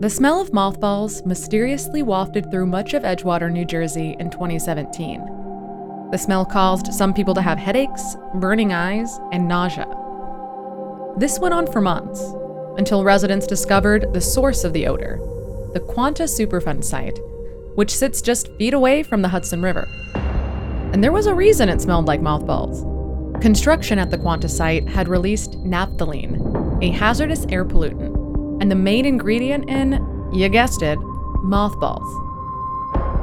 The smell of mothballs mysteriously wafted through much of Edgewater, New Jersey in 2017. The smell caused some people to have headaches, burning eyes, and nausea. This went on for months until residents discovered the source of the odor the Quanta Superfund site, which sits just feet away from the Hudson River. And there was a reason it smelled like mothballs. Construction at the Quanta site had released naphthalene, a hazardous air pollutant, and the main ingredient in, you guessed it, mothballs.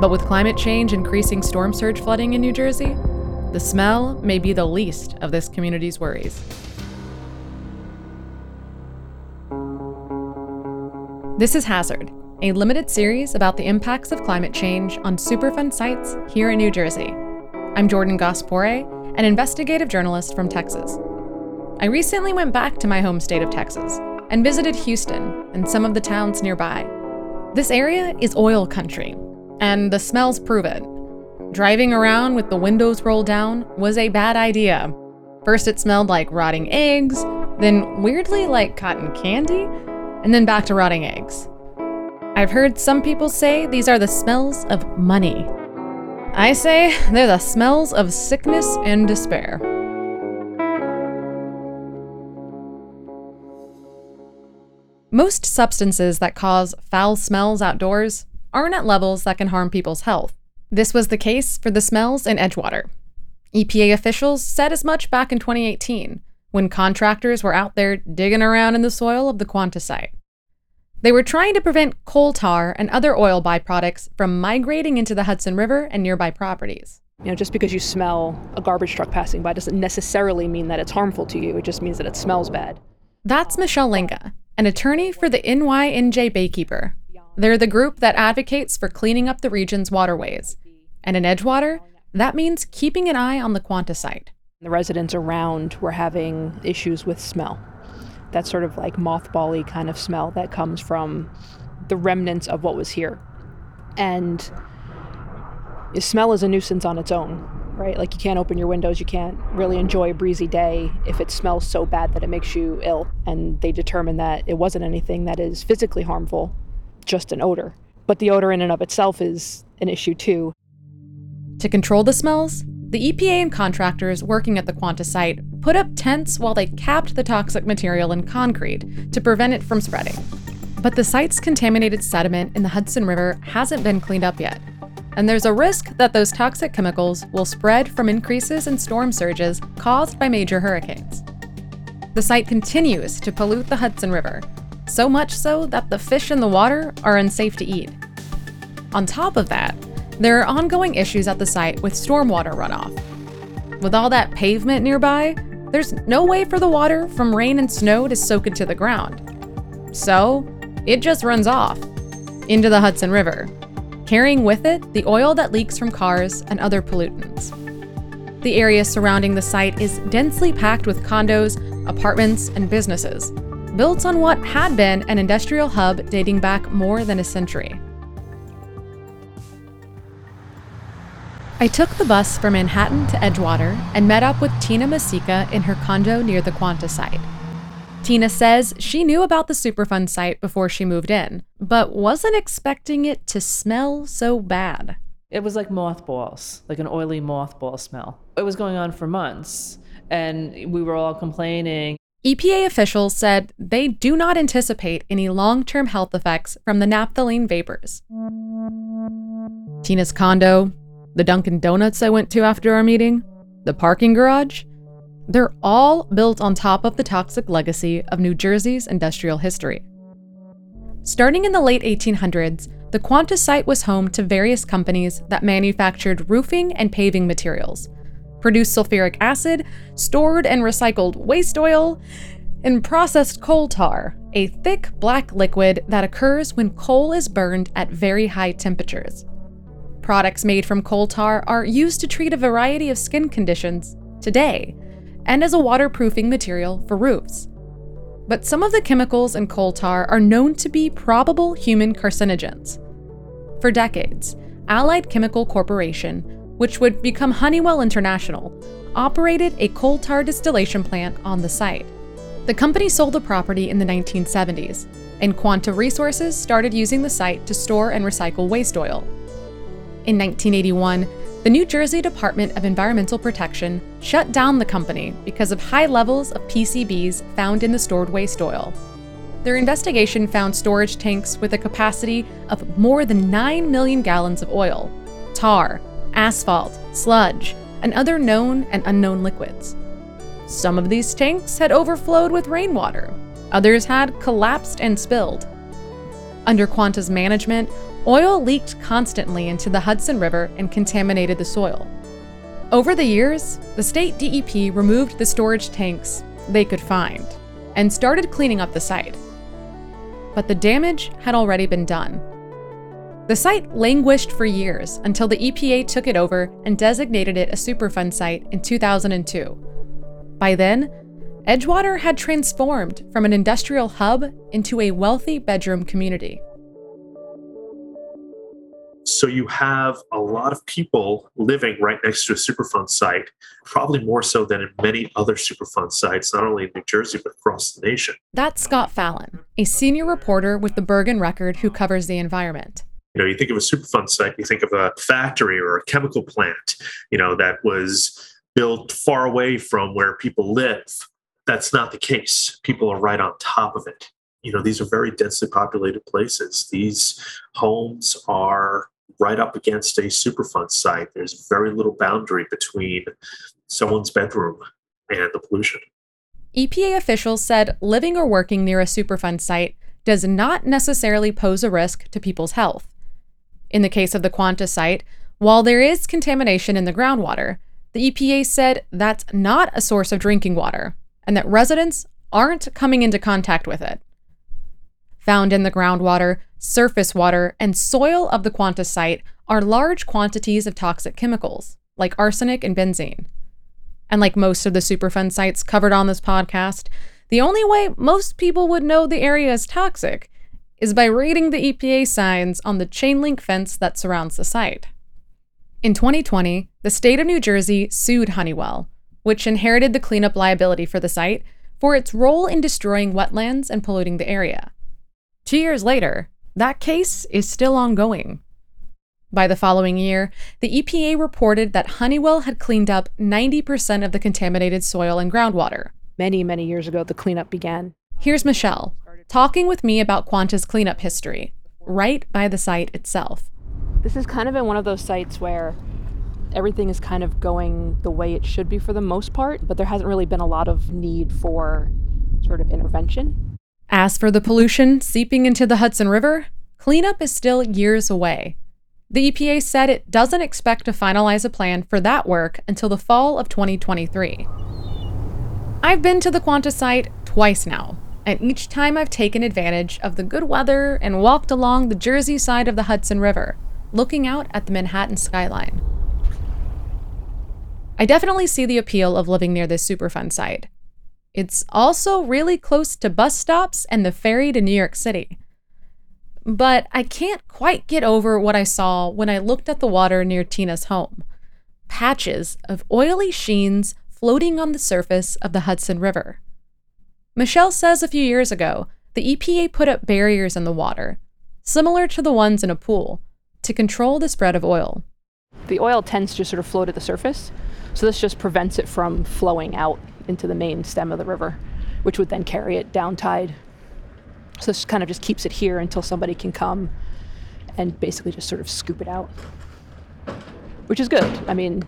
But with climate change increasing storm surge flooding in New Jersey, the smell may be the least of this community's worries. This is Hazard, a limited series about the impacts of climate change on Superfund sites here in New Jersey. I'm Jordan Gass-Poore', an investigative journalist from Texas. I recently went back to my home state of Texas and visited Houston and some of the towns nearby. This area is oil country, and the smells prove it. Driving around with the windows rolled down was a bad idea. First, it smelled like rotting eggs, then, weirdly, like cotton candy, and then back to rotting eggs. I've heard some people say these are the smells of money. I say they're the smells of sickness and despair. Most substances that cause foul smells outdoors aren't at levels that can harm people's health. This was the case for the smells in Edgewater. EPA officials said as much back in 2018 when contractors were out there digging around in the soil of the Quanta site. They were trying to prevent coal tar and other oil byproducts from migrating into the Hudson River and nearby properties. You know, just because you smell a garbage truck passing by doesn't necessarily mean that it's harmful to you. It just means that it smells bad. That's Michelle Langa, an attorney for the NYNJ Baykeeper. They're the group that advocates for cleaning up the region's waterways. And in Edgewater, that means keeping an eye on the Quanta site. The residents around were having issues with smell. That sort of like mothbally kind of smell that comes from the remnants of what was here. And smell is a nuisance on its own, right? Like you can't open your windows, you can't really enjoy a breezy day if it smells so bad that it makes you ill. And they determined that it wasn't anything that is physically harmful, just an odor. But the odor in and of itself is an issue too. To control the smells, the EPA and contractors working at the Quanta site put up tents while they capped the toxic material in concrete to prevent it from spreading. But the site's contaminated sediment in the Hudson River hasn't been cleaned up yet, and there's a risk that those toxic chemicals will spread from increases in storm surges caused by major hurricanes. The site continues to pollute the Hudson River, so much so that the fish in the water are unsafe to eat. On top of that, there are ongoing issues at the site with stormwater runoff. With all that pavement nearby, there's no way for the water from rain and snow to soak into the ground. So, it just runs off into the Hudson River, carrying with it the oil that leaks from cars and other pollutants. The area surrounding the site is densely packed with condos, apartments, and businesses, built on what had been an industrial hub dating back more than a century. I took the bus from Manhattan to Edgewater and met up with Tina Masika in her condo near the Quanta site. Tina says she knew about the Superfund site before she moved in, but wasn't expecting it to smell so bad. It was like mothballs, like an oily mothball smell. It was going on for months, and we were all complaining. EPA officials said they do not anticipate any long term health effects from the naphthalene vapors. Tina's condo, the Dunkin' Donuts I went to after our meeting, the parking garage, they're all built on top of the toxic legacy of New Jersey's industrial history. Starting in the late 1800s, the Quanta site was home to various companies that manufactured roofing and paving materials, produced sulfuric acid, stored and recycled waste oil, and processed coal tar, a thick black liquid that occurs when coal is burned at very high temperatures. Products made from coal tar are used to treat a variety of skin conditions today, and as a waterproofing material for roofs. But some of the chemicals in coal tar are known to be probable human carcinogens. For decades, Allied Chemical Corporation, which would become Honeywell International, operated a coal tar distillation plant on the site. The company sold the property in the 1970s, and Quanta Resources started using the site to store and recycle waste oil. In 1981, the New Jersey Department of Environmental Protection shut down the company because of high levels of PCBs found in the stored waste oil. Their investigation found storage tanks with a capacity of more than 9 million gallons of oil, tar, asphalt, sludge, and other known and unknown liquids. Some of these tanks had overflowed with rainwater, others had collapsed and spilled. Under Quanta's management, oil leaked constantly into the Hudson River and contaminated the soil. Over the years, the state DEP removed the storage tanks they could find and started cleaning up the site but the damage had already been done. The site languished for years until the EPA took it over and designated it a Superfund site in 2002. By then, Edgewater had transformed from an industrial hub into a wealthy bedroom community. So you have a lot of people living right next to a Superfund site, probably more so than in many other Superfund sites, not only in New Jersey, but across the nation. That's Scott Fallon, a senior reporter with the Bergen Record who covers the environment. You know, you think of a Superfund site, you think of a factory or a chemical plant, you know, that was built far away from where people live. That's not the case. People are right on top of it you know these are very densely populated places these homes are right up against a Superfund site. There's very little boundary between someone's bedroom and the pollution. EPA officials said living or working near a Superfund site does not necessarily pose a risk to people's health. In the case of the Quanta site, while there is contamination in the groundwater, the EPA said that's not a source of drinking water and that residents aren't coming into contact with it. Found in the groundwater, surface water, and soil of the Quanta site are large quantities of toxic chemicals, like arsenic and benzene. And like most of the Superfund sites covered on this podcast, the only way most people would know the area is toxic is by reading the EPA signs on the chain link fence that surrounds the site. In 2020, the state of New Jersey sued Honeywell, which inherited the cleanup liability for the site, for its role in destroying wetlands and polluting the area. Two years later, that case is still ongoing. By the following year, the EPA reported that Honeywell had cleaned up 90% of the contaminated soil and groundwater. Many, many years ago, the cleanup began. Here's Michelle talking with me about Quanta's cleanup history, right by the site itself. This is kind of in one of those sites where everything is kind of going the way it should be for the most part, but there hasn't really been a lot of need for sort of intervention. As for the pollution seeping into the Hudson River, cleanup is still years away. The EPA said it doesn't expect to finalize a plan for that work until the fall of 2023. I've been to the Quanta site twice now, and each time I've taken advantage of the good weather and walked along the Jersey side of the Hudson River, looking out at the Manhattan skyline. I definitely see the appeal of living near this Superfund site, it's also really close to bus stops and the ferry to New York City. But I can't quite get over what I saw when I looked at the water near Tina's home patches of oily sheens floating on the surface of the Hudson River. Michelle says a few years ago, the EPA put up barriers in the water, similar to the ones in a pool, to control the spread of oil. The oil tends to sort of float at the surface, so this just prevents it from flowing out into the main stem of the river, which would then carry it down tide. So this kind of just keeps it here until somebody can come and basically just sort of scoop it out, which is good. I mean,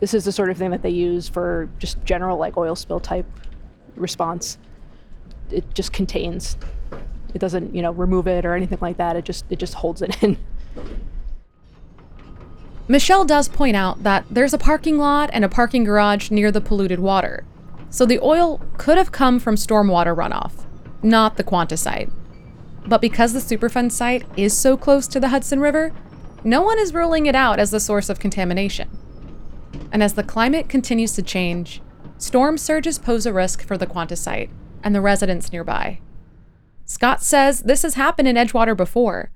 this is the sort of thing that they use for just general like oil spill type response. It just contains. It doesn't, you know, remove it or anything like that. It just it just holds it in. Michelle does point out that there's a parking lot and a parking garage near the polluted water, so the oil could have come from stormwater runoff, not the Quanta site. But because the Superfund site is so close to the Hudson River, no one is ruling it out as the source of contamination. And as the climate continues to change, storm surges pose a risk for the Quanta site and the residents nearby. Scott says this has happened in Edgewater before,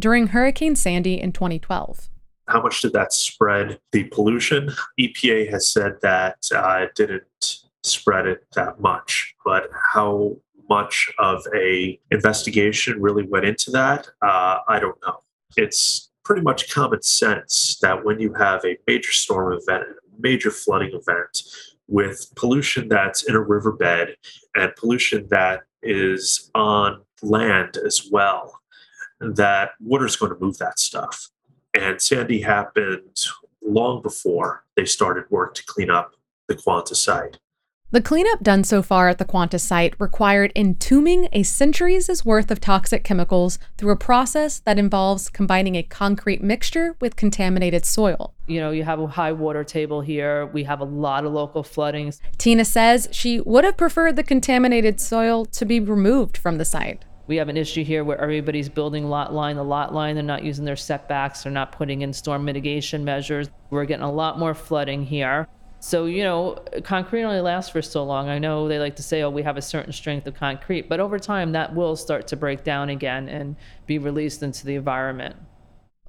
during Hurricane Sandy in 2012. How much did that spread the pollution? EPA has said that uh, it didn't spread it that much, but how much of a investigation really went into that, uh, I don't know. It's pretty much common sense that when you have a major storm event, a major flooding event, with pollution that's in a riverbed and pollution that is on land as well, that water's going to move that stuff. And Sandy happened long before they started work to clean up the Quanta site. The cleanup done so far at the Quanta site required entombing a centuries' worth of toxic chemicals through a process that involves combining a concrete mixture with contaminated soil. You know, you have a high water table here. We have a lot of local floodings. Tina says she would have preferred the contaminated soil to be removed from the site. We have an issue here where everybody's building lot line, the lot line, they're not using their setbacks, they're not putting in storm mitigation measures. We're getting a lot more flooding here. So, you know, concrete only lasts for so long. I know they like to say, oh, we have a certain strength of concrete, but over time that will start to break down again and be released into the environment.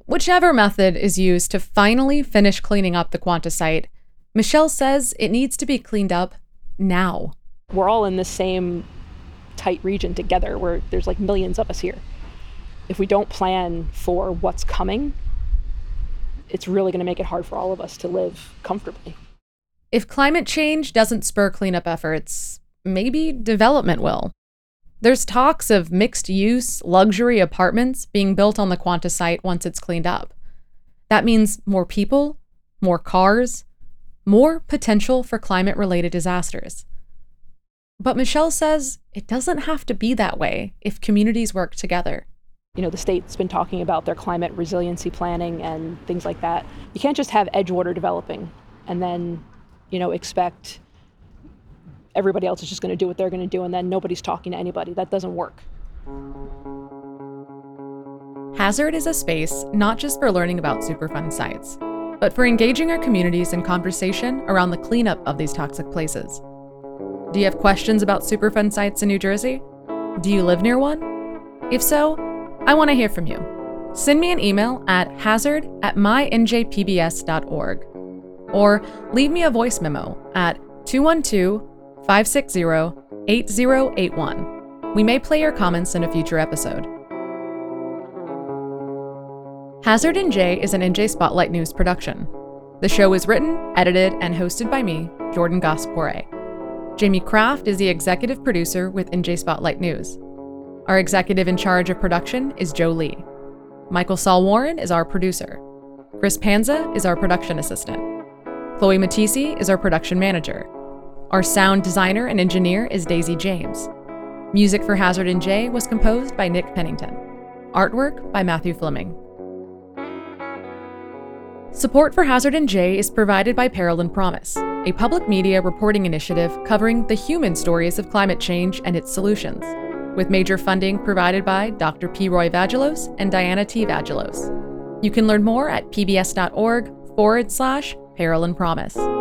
Whichever method is used to finally finish cleaning up the Quanta site, Michelle says it needs to be cleaned up now. We're all in the same tight region together where there's like millions of us here. If we don't plan for what's coming, it's really going to make it hard for all of us to live comfortably. If climate change doesn't spur cleanup efforts, maybe development will. There's talks of mixed use, luxury apartments being built on the Quanta site once it's cleaned up. That means more people, more cars, more potential for climate related disasters. But Michelle says it doesn't have to be that way if communities work together. You know, the state's been talking about their climate resiliency planning and things like that. You can't just have Edgewater developing and then you know, expect everybody else is just going to do what they're going to do and then nobody's talking to anybody. That doesn't work. Hazard is a space not just for learning about Superfund sites, but for engaging our communities in conversation around the cleanup of these toxic places. Do you have questions about Superfund sites in New Jersey? Do you live near one? If so, I want to hear from you. Send me an email at hazard at mynjpbs.org or leave me a voice memo at 212 560 8081. We may play your comments in a future episode. Hazard NJ is an NJ Spotlight News production. The show is written, edited, and hosted by me, Jordan Gass-Poore'. Jamie Kraft is the executive producer with NJ Spotlight News. Our executive in charge of production is Joe Lee. Michael Saul Warren is our producer. Chris Panza is our production assistant. Chloe Matisse is our production manager. Our sound designer and engineer is Daisy James. Music for Hazard NJ was composed by Nick Pennington. Artwork by Matthew Fleming. Support for Hazard NJ is provided by Peril and Promise, a public media reporting initiative covering the human stories of climate change and its solutions, with major funding provided by Dr. P. Roy Vagelos and Diana T. Vagelos. You can learn more at pbs.org forward slash Peril and Promise.